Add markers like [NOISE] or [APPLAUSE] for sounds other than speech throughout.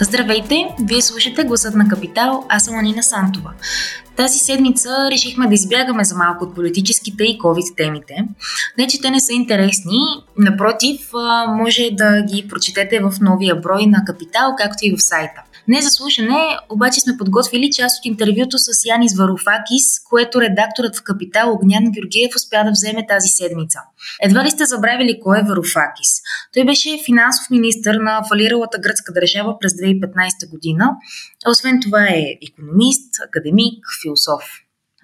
Здравейте! Вие слушате Гласът на Капитал, аз съм Анина Сантова. Тази седмица решихме да избягаме за малко от политическите и COVID темите. Не, че те не са интересни, напротив, може да ги прочетете в новия брой на Капитал, както и в сайта. Не за слушане, обаче сме подготвили част от интервюто с Янис Варуфакис, което редакторът в Капитал Огнян Георгиев успя да вземе тази седмица. Едва ли сте забравили кой е Варуфакис? Той беше финансов министр на фалиралата гръцка държава през 2015 година. Освен това е економист, академик, философ.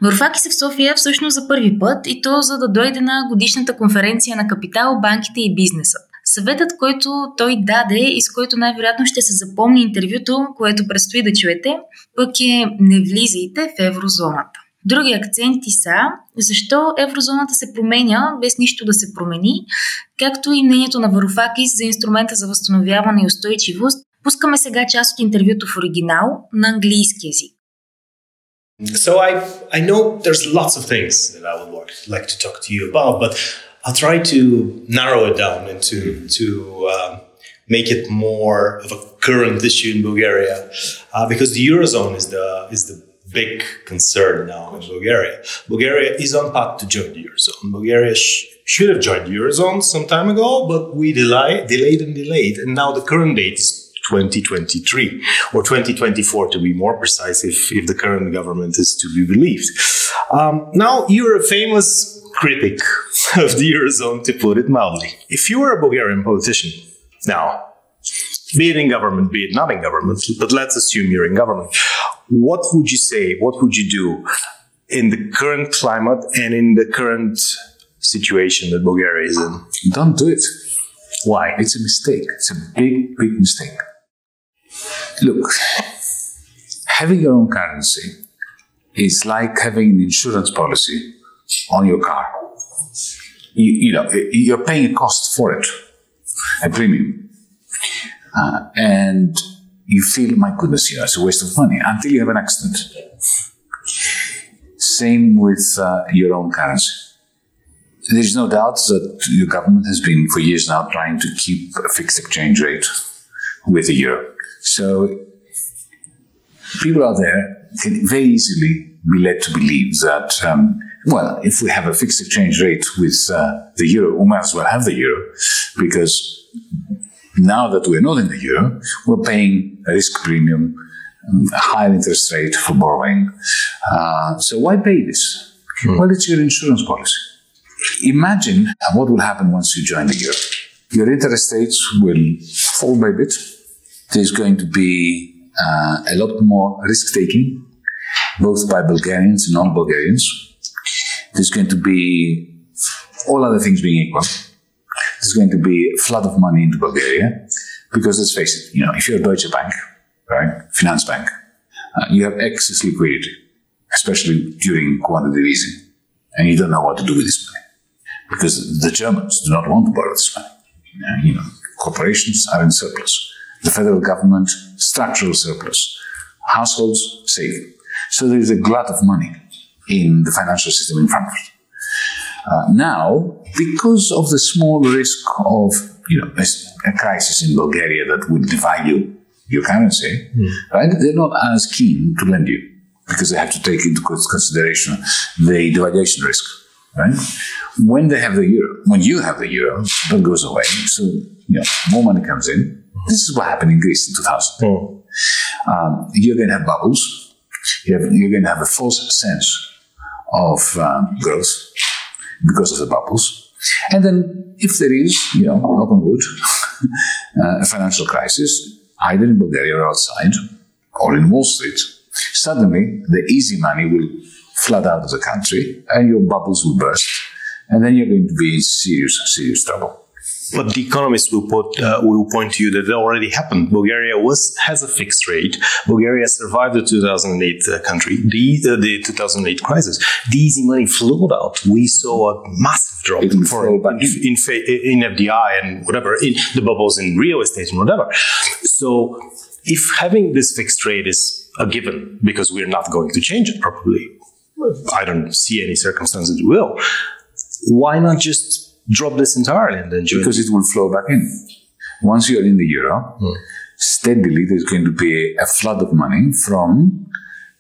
Варфакис е в София всъщност за първи път и то за да дойде на годишната конференция на Капитал, банките и бизнеса. Съветът, който той даде и с който най-вероятно ще се запомни интервюто, което предстои да чуете, пък е не влизайте в еврозоната. Други акценти са защо еврозоната се променя без нищо да се промени, както и мнението на Варуфакис за инструмента за възстановяване и устойчивост. Пускаме сега част от интервюто в оригинал на английски язик. So I, I know there's lots of things that I would like to talk to you about, but I'll try to narrow it down into to um, make it more of a current issue in Bulgaria, uh, because the eurozone is the is the big concern now in Bulgaria. Bulgaria is on path to join the eurozone. Bulgaria sh- should have joined the eurozone some time ago, but we delay, delayed and delayed, and now the current date is 2023 or 2024 to be more precise if, if the current government is to be believed. Um, now, you're a famous critic [LAUGHS] of the Eurozone, to put it mildly. If you were a Bulgarian politician, now, be it in government, be it not in government, but let's assume you're in government, what would you say? What would you do in the current climate and in the current situation that Bulgaria is in? Don't do it. Why? It's a mistake. It's a big, big mistake. Look, having your own currency is like having an insurance policy on your car. You, you know, you're paying a cost for it, a premium. Uh, and you feel, my goodness, you know, it's a waste of money until you have an accident. Same with uh, your own currency. There's no doubt that your government has been for years now trying to keep a fixed exchange rate with the euro. So people out there can very easily be led to believe that um, well, if we have a fixed exchange rate with uh, the euro, we might as well have the euro because now that we're not in the euro, we're paying a risk premium, um, a higher interest rate for borrowing. Uh, so why pay this? Hmm. Well, it's your insurance policy. Imagine what will happen once you join the euro. Your interest rates will fall by a bit. There's going to be uh, a lot more risk taking, both by Bulgarians and non Bulgarians there's going to be, all other things being equal, there's going to be a flood of money into Bulgaria because let's face it, you know, if you're a Deutsche Bank, right, finance bank, uh, you have excess liquidity, especially during quantitative easing, and you don't know what to do with this money because the Germans do not want to borrow this money. You know, corporations are in surplus. The federal government, structural surplus. Households, saving. So there is a glut of money in the financial system in Frankfurt. Uh, now, because of the small risk of you know a, a, crisis in Bulgaria that would devalue your currency, mm. right? They're not as keen to lend you because they have to take into consideration the devaluation risk, right? When they have the euro, when you have the euro, that goes away. So you know more money comes in. This is what happened in Greece in 2000. Oh. Um, you're going to have bubbles. You have, you're going to have a false sense of um, growth because of the bubbles. And then, if there is, you know, knock on wood, [LAUGHS] uh, a financial crisis, either in Bulgaria or outside, or in Wall Street, suddenly the easy money will flood out of the country and your bubbles will burst. And then you're going to be in serious, serious trouble. But the economists will put uh, will point to you that it already happened. Bulgaria was has a fixed rate. Bulgaria survived the 2008 uh, country, the uh, the 2008 crisis. The easy money flowed out. We saw a massive drop in, in, in, in FDI and whatever, in the bubbles in real estate and whatever. So if having this fixed rate is a given because we're not going to change it probably, I don't see any circumstances will. Why not just drop this entirely and then join? Because it will flow back in. Once you're in the euro, hmm. steadily there's going to be a flood of money from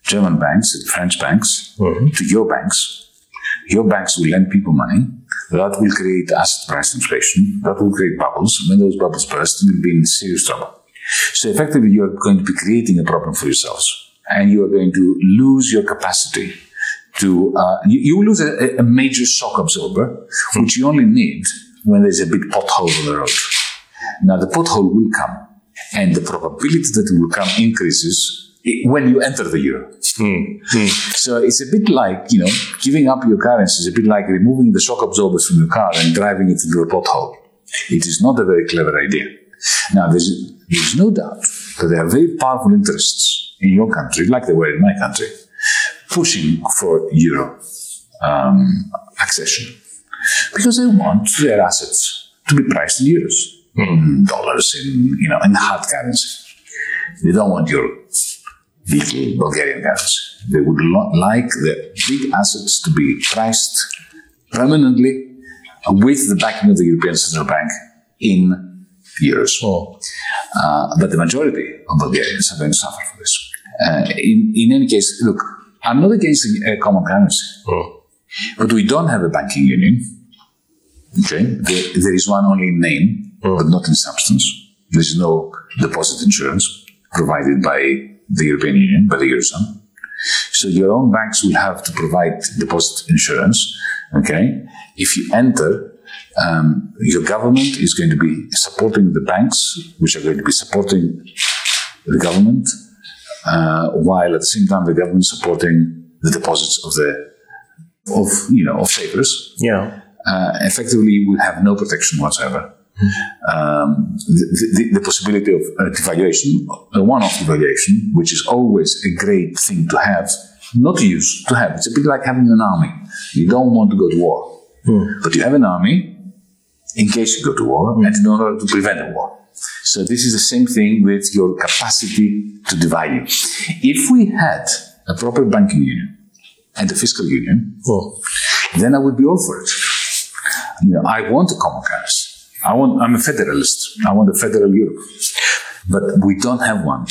German banks and French banks hmm. to your banks. Your banks will lend people money. That will create asset price inflation. That will create bubbles. When those bubbles burst, you'll be in serious trouble. So effectively, you're going to be creating a problem for yourselves, and you are going to lose your capacity to. Uh, you, you lose a, a major shock absorber, which you only need when there's a big pothole on the road. Now the pothole will come, and the probability that it will come increases when you enter the euro. So it's a bit like, you know, giving up your currency is a bit like removing the shock absorbers from your car and driving it into a pothole. It is not a very clever idea. Now, there's, there's no doubt that there are very powerful interests in your country, like they were in my country, pushing for euro um, accession because they want their assets to be priced in euros, in dollars, in you know, in hard currency. They don't want euro little Bulgarian currency. They would like the big assets to be priced permanently with the backing of the European Central Bank in euros. Uh, but the majority of Bulgarians are going to suffer for this. Uh, in, in any case, look, I'm not against a, common currency, hmm. but we don't have a banking union. Okay, there, there is one only in name, hmm. but not in substance. There's no deposit insurance provided by the European Union, by the Eurozone. So your own banks will have to provide deposit insurance. Okay, if you enter, um, your government is going to be supporting the banks, which are going to be supporting the government, uh, while at the same time the government supporting the deposits of the of you know of savers yeah. uh, effectively we have no protection whatsoever. Um, the, the, the possibility of uh, devaluation, a one-off devaluation, which is always a great thing to have, not to use, to have. It's a bit like having an army. You don't want to go to war, but you have an army in case you go to war and in order to prevent a war. So this is the same thing with your capacity to devalue. If we had a proper banking union and a fiscal union, then I would be all for it. You know, I want a common currency. I want. I'm a federalist. I want a federal Europe, but we don't have one.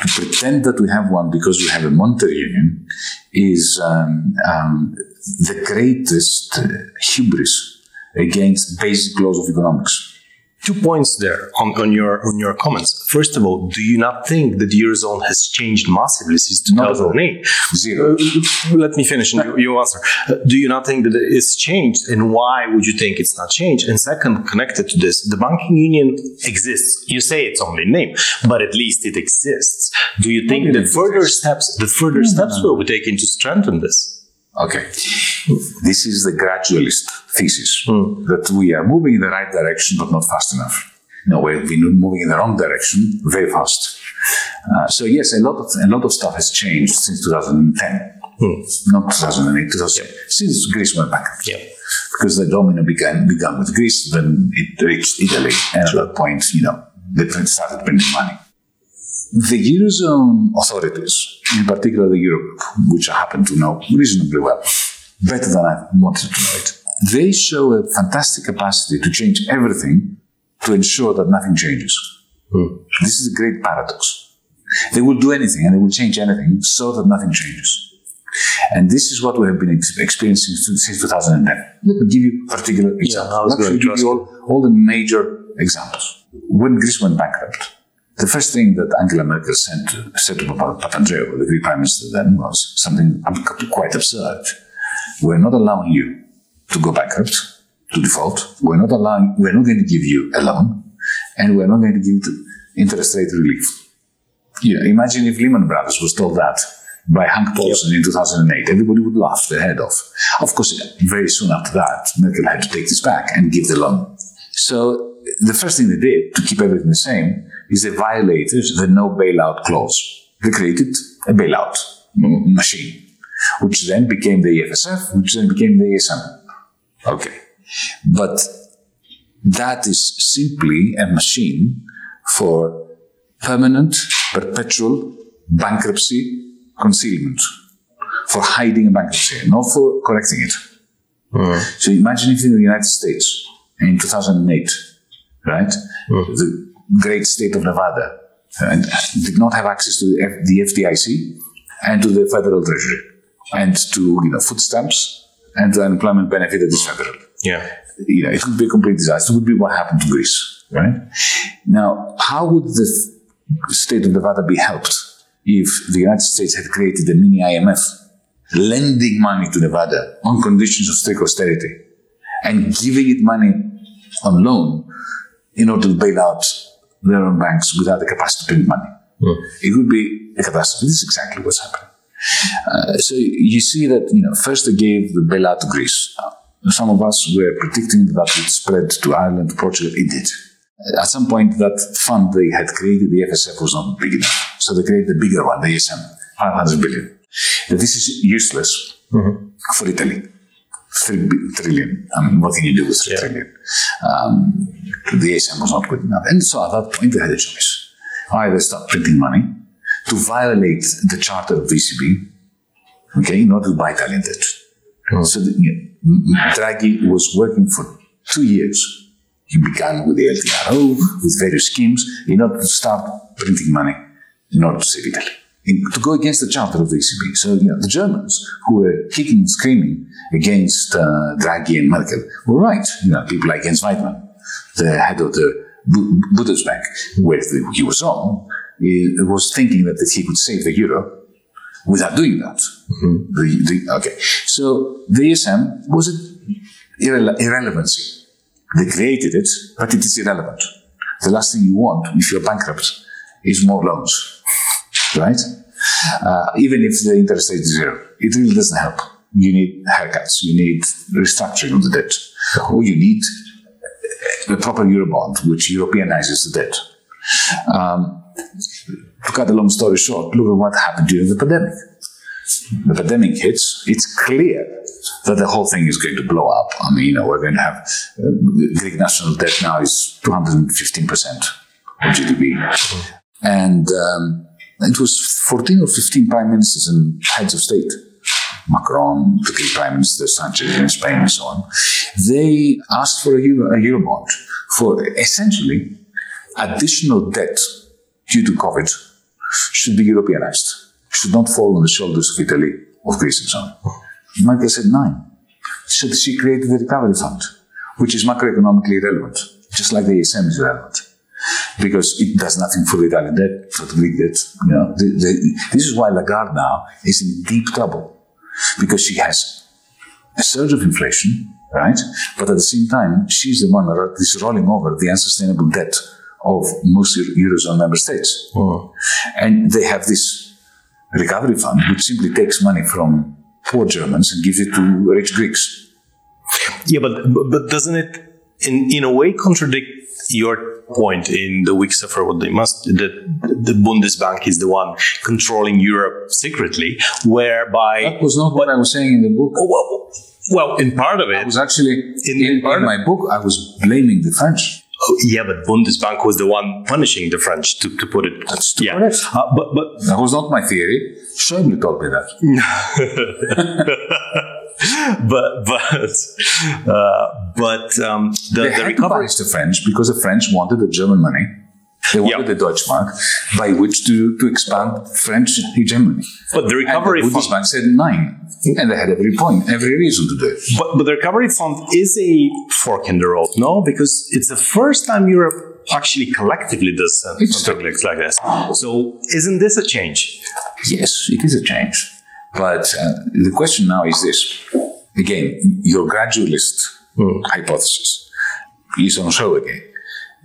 To pretend that we have one because we have a monetary union is um, um, the greatest hubris against basic laws of economics. Two points there on, on your on your comments. First of all, do you not think that the eurozone has changed massively since Not 2008? Zero. Uh, Let me finish and you, you answer. Uh, do you not think that it's changed and why would you think it's not changed? And second, connected to this, the banking union exists. You say it's only name, but at least it exists. Do you think that further steps, the further steps will be taken to strengthen this? Okay. This is the gradualist thesis that we are moving in the right direction, but not fast enough. No, we've been moving in the wrong direction very fast. Uh, so yes, a lot of a lot of stuff has changed since 2010, not 2008. 2000, Since Greece went bankrupt, Yeah. because the domino began began with Greece, then it reached Italy, and at that point, you know, they started printing money. The Eurozone authorities, in particular the Eurogroup, which I happen to know reasonably well, better than I wanted to know it, they show a fantastic capacity to change everything to ensure that nothing changes. Hmm. This is a great paradox. They will do anything and they will change anything so that nothing changes. And this is what we have been ex- experiencing since since 2010. Let me give you particular examples. I was Let me give you all, all the major examples. When Greece went bankrupt, the first thing that Angela Merkel sent to, said to Papa- Papandreou, the Greek prime minister then, was something quite absurd. We're not allowing you to go bankrupt, to default. We're not allowing, we're not going to give you a loan, and we're not going to give you interest rate relief. You know, imagine if Lehman Brothers was told that by Hank Paulson in 2008. Everybody would laugh their head off. Of course, very soon after that, Merkel had to take this back and give the loan. So the first thing they did to keep everything the same is they violated the no bailout clause. They created a bailout machine, which then became the EFSF, which then became the ESM. Okay. But that is simply a machine for permanent, perpetual bankruptcy concealment for hiding a bankruptcy, not for correcting it. Hmm. So imagine if in the United States in 2008, right, hmm. the great state of Nevada and did not have access to the, F- the FDIC and to the federal treasury and to you know food stamps and the unemployment benefit that is federal Yeah. you know, it would be a complete disaster. It would be what happened to Greece, right? Now, how would the state of Nevada be helped if the United States had created a mini IMF, lending money to Nevada on conditions of strict austerity, and giving it money on loan in order to bail out their own banks without the capacity to print money? Hmm. It would be a catastrophe. This is exactly what's happening. Uh, so you see that you know first they gave the bailout to Greece. Some of us were predicting that it would spread to Ireland, Portugal. It did. At some point, that fund they had created, the FSF, was not big enough, so they created a bigger one, the ESM, 500 billion. This is useless for Italy. Three trillion. I mean, what can you do with three trillion? Um, the ESM was not good enough. And so at that point, they had a choice. Either start printing money to violate the charter of the ECB, okay, in order to buy Italian debt. So the, Draghi was working for two years. He began with the LTRO, with various schemes, in order to start printing money in order to save Italy. In, to go against the charter of the ECB. So, you know, the Germans who were kicking and screaming against uh, Draghi and Merkel were right. You know, people like Jens Weidmann, the head of the Bu- Bundesbank, where he was wrong, he was thinking that, he could save the euro without doing that. The, the, okay. So the ESM was an irrele- irrelevancy. They created it, but it is irrelevant. The last thing you want if you're bankrupt is more loans, right? Uh, even if the interest rate is zero, it really doesn't help. You need haircuts, you need restructuring of the debt, or you need a proper Eurobond, which Europeanizes the debt. Um, to cut a long story short, look at what happened during the pandemic. The pandemic hits, it's clear that the whole thing is going to blow up. I mean, you know, we're going to have uh, Greek national debt now is 215% of GDP. And um, it was 14 or 15 prime ministers and heads of state, Macron, the Greek prime minister, Sanchez in Spain, and so on. They asked for a, Euro, a for essentially additional debt due to COVID should be Europeanized, should not fall on the shoulders of Italy, of Greece, and so on. Merkel said nein. So she created the recovery fund, which is macroeconomically relevant, just like the ESM is relevant, Because it does nothing for the Italian debt, for the Greek debt. You know, the, the, this is why Lagarde now is in deep trouble, because she has a surge of inflation, right? But at the same time, she's the one that is rolling over the unsustainable debt of most Eurozone member states. Hmm. And they have this recovery fund, which simply takes money from poor Germans and gives it to rich Greeks. Yeah, but but- doesn't it in in a way contradict your point in the weak suffer what they must that the Bundesbank is the one controlling Europe secretly, whereby That was not what I was saying in the book. Oh, well, well, in part of it, I it, was actually, In- in, in in, part of- my book, I was blaming the French. Oh, yeah, but Bundesbank was the one punishing the French to, to put it. That's yeah, correct. Uh, but but That was not my theory. Schäuble told me that. [LAUGHS] but but uh, but um, the, They the had to recovery. punish the French because the French wanted the German money. They wanted Yeah. the Deutschmark by which to, to expand French hegemony. But the recovery and the fund. Said nein. And they had every point, every reason to do it. But, but the recovery fund is a fork in the road, no? Because it's the first time Europe actually collectively does something like, like this. So isn't this a change? Yes, it is a change. But uh, the question now is this. Again, your gradualist hypothesis is on show again.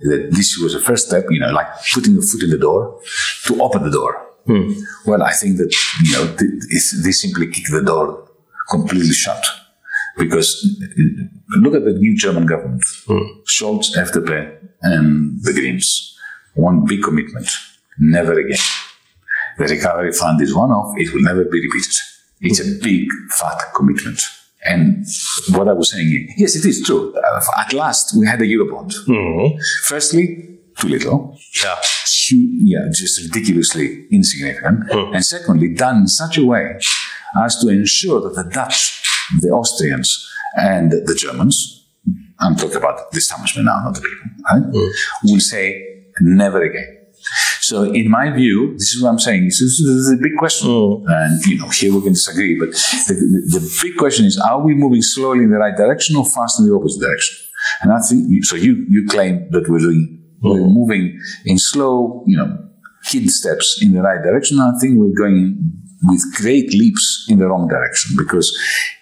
That this was a first step, you know, like putting a foot in the door to open the door. Well, I think that, you know, they simply kick the door completely shut. Because uh, look at the new German government. Scholz, FDP, and the Greens. One big commitment. Never again. The recovery fund is one off, it will never be repeated. It's a big, fat commitment. And what I was saying, yes, it is true. Uh, At last, we had a Eurobond. Mm-hmm. Firstly, too little. Yeah. hu- yeah, just ridiculously insignificant. Mm. And secondly, done in such a way as to ensure that the Dutch, the Austrians, and the Germans, I'm talking about the establishment now, not the people, right? Mm. Will say never again. So, in my view, this is what I'm saying. This is, this is a big question, mm. and you know, here we can disagree. But the, the, the big question is: Are we moving slowly in the right direction or fast in the opposite direction? And I think so. You you claim that we're doing we're mm. moving in slow, you know, kid steps in the right direction. I think we're going with great leaps in the wrong direction because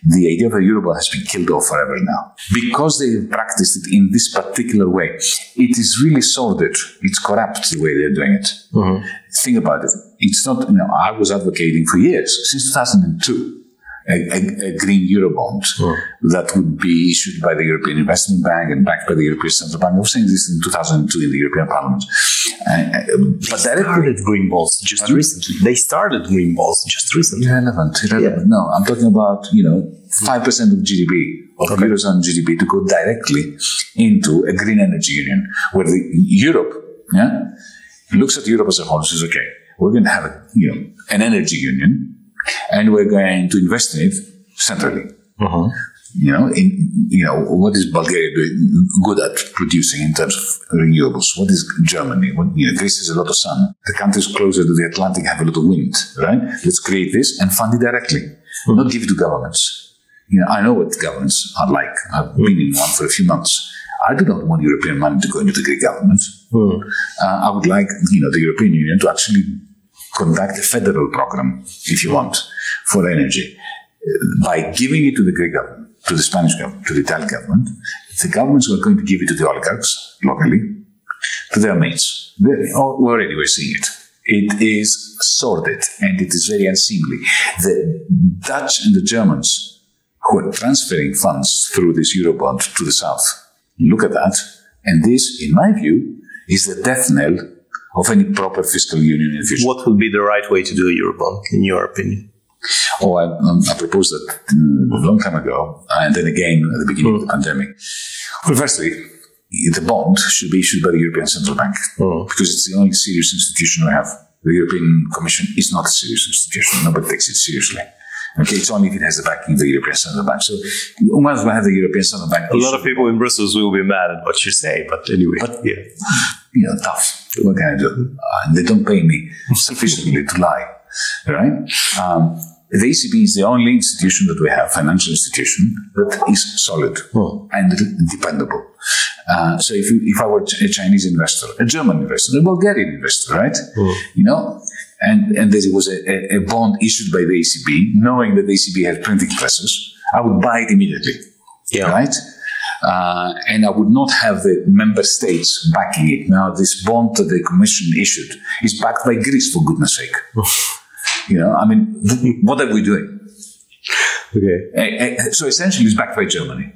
the idea of a Eurobond has been killed off forever now. Because they have practiced it in this particular way, it is really sordid. It's corrupt the way they're doing it. Mm-hmm. Think about it. It's not, you know, I was advocating for years, since 2002, a, a, a green Eurobond that would be issued by the European Investment Bank and backed by the European Central Bank. I was saying this in 2002 in the European Parliament. Uh, uh, but directly, started green bonds just recently. They started green bonds just recently. Irrelevant. Irrelevant. No, I'm talking about, you know, 5% of GDP, of Eurozone GDP to go directly into a green energy union where the Europe, yeah, looks at Europe as a whole and says, okay, we're going to have a, you know, an energy union and we're going to invest in it centrally. Mm-hmm. You know, in, you know, what is Bulgaria doing, good at producing in terms of renewables? What is Germany? What, you know, Greece has a lot of sun. The countries closer to the Atlantic have a lot of wind, right? Let's create this and fund it directly, mm-hmm. not give it to governments. You know, I know what governments are like. I've mm-hmm. been in one for a few months. I do not want European money to go into the Greek government. Uh, I would like, you know, the European Union to actually conduct a federal program, if you want, for energy. By giving it to the Greek government, to the Spanish government, to the Italian government, the governments are going to give it to the oligarchs locally, to their mates. They- oh, Already we're seeing it. It is sordid and it is very unseemly. The Dutch and the Germans who are transferring funds through this Eurobond to the South, look at that. And this, in my view, is the death knell of any proper fiscal union in the future. What would be the right way to do a Eurobond, in your opinion? Oh, I, um, I proposed that uh, a long time ago, and then again at the beginning of the pandemic. Well, firstly, the bond should be issued by the European Central Bank because it's the only serious institution we have. The European Commission is not a serious institution. Nobody takes it seriously. Okay, it's only if it has the backing of the European Central Bank. So once we have the European Central Bank, A lot of people in Brussels will be mad at what you say, but anyway. But- yeah. You know, tough. What can I do? Uh, they don't pay me [LAUGHS] sufficiently to lie, right? Um, the ECB is the only institution that we have, financial institution, that is solid and dependable. Uh, so if, you, if I were a Chinese investor, a German investor, a Bulgarian investor, right? You know, and, and there was a, a, a bond issued by the ECB, knowing that the ECB had printing presses, I would buy it immediately Yeah. right? Uh, and I would not have the member states backing it. Now, this bond that the Commission issued is backed by Greece, for goodness sake. [LAUGHS] you know, I mean, th- what are we doing? Okay. So essentially, it's backed by Germany.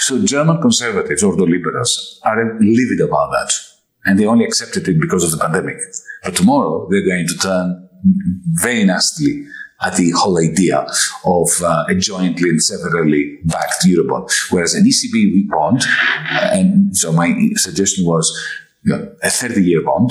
So German conservatives or the liberals are livid about that, and they only accepted it because of the pandemic. But tomorrow they're going to turn very nastily at the whole idea of uh, a jointly and severally backed eurobond, whereas an ECB bond. And so my suggestion was you know, a 30-year bond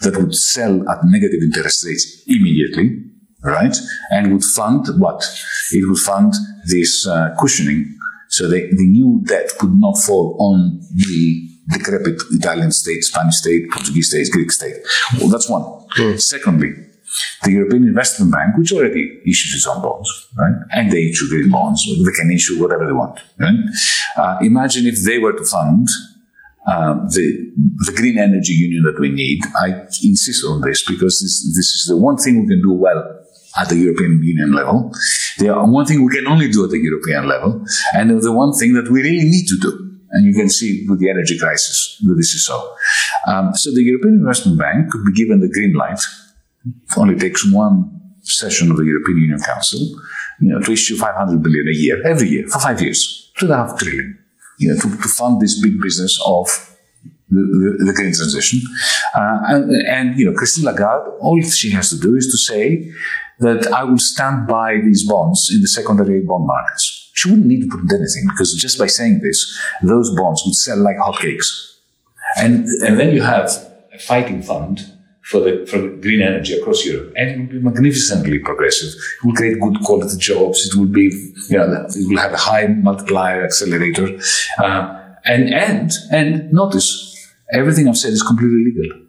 that would sell at negative interest rates immediately right? And would fund what? It would fund this uh, cushioning so the, the new debt could not fall on the decrepit Italian state, Spanish state, Portuguese state, Greek state. Well, that's one. Secondly, the European Investment Bank, which already issues its own bonds, right? And they issue green bonds. They can issue whatever they want, right? Uh, imagine if they were to fund um, the the green energy union that we need. I insist on this because this this is the one thing we can do well at the European Union level. The one thing we can only do at the European level, and the one thing that we really need to do. And you can see with the energy crisis that this is so. Um, so the European Investment Bank could be given the green light. It only takes one session of the European Union Council, you know, to issue 500 billion a year, every year, for five years, two and a half trillion, you know, to, to fund this big business of the, the, the green transition. Uh, and, and, you know, Christine Lagarde, all she has to do is to say that I will stand by these bonds in the secondary bond markets. She wouldn't need to put anything because just by saying this, those bonds would sell like hotcakes. And, and then you have a fighting fund for the for green energy across Europe, and it will be magnificently progressive. It will create good quality jobs. It will be, you know, it will have a high multiplier accelerator, uh, and and and notice everything I've said is completely legal.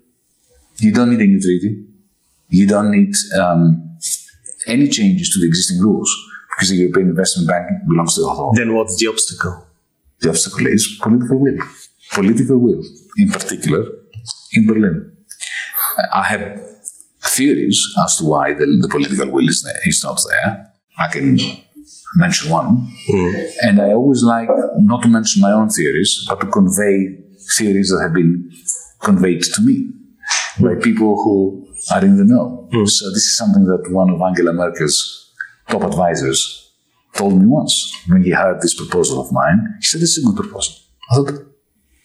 You don't need a new treaty. You don't need um, any changes to the existing rules because the European Investment Bank belongs to the whole. Then what's the obstacle? The obstacle is political will. Political will, in particular, in Berlin. I have theories as to why the, the political will is, there, is not there. I can mention one. Hmm. And I always like not to mention my own theories, but to convey theories that have been conveyed to me by hmm. people who are in the know. Hmm. So this is something that one of Angela Merkel's top advisors told me once when he heard this proposal of mine. He said, "This is a good proposal." I thought,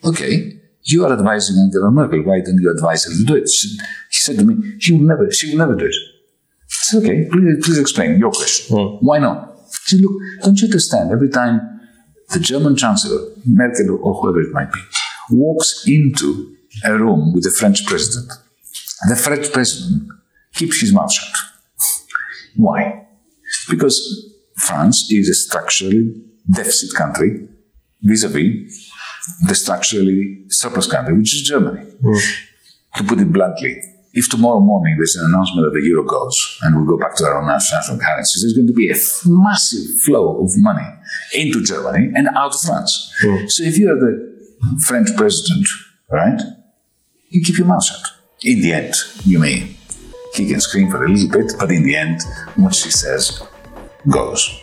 "Okay, you are advising Angela Merkel. Why don't you advise her to do it?" She, he said to me, "She will never. She will never do it." I said, "Okay, please, please explain your question. Hmm. Why not?" She said, "Look, don't you understand? Every time the German Chancellor Merkel or whoever it might be walks into a room with the French president, the French president keeps his mouth shut. Why? Because France is a structurally deficit country vis-a-vis the structurally surplus country, which is Germany. Hmm. To put it bluntly, if tomorrow morning there's an announcement that the euro goes and we go back to our own national currencies, there's going to be a massive flow of money into Germany and out of France. Hmm. So if you are the French president, right, you keep your mouth shut. In the end, you may kick and scream for a little bit, but in the end, what she says goes.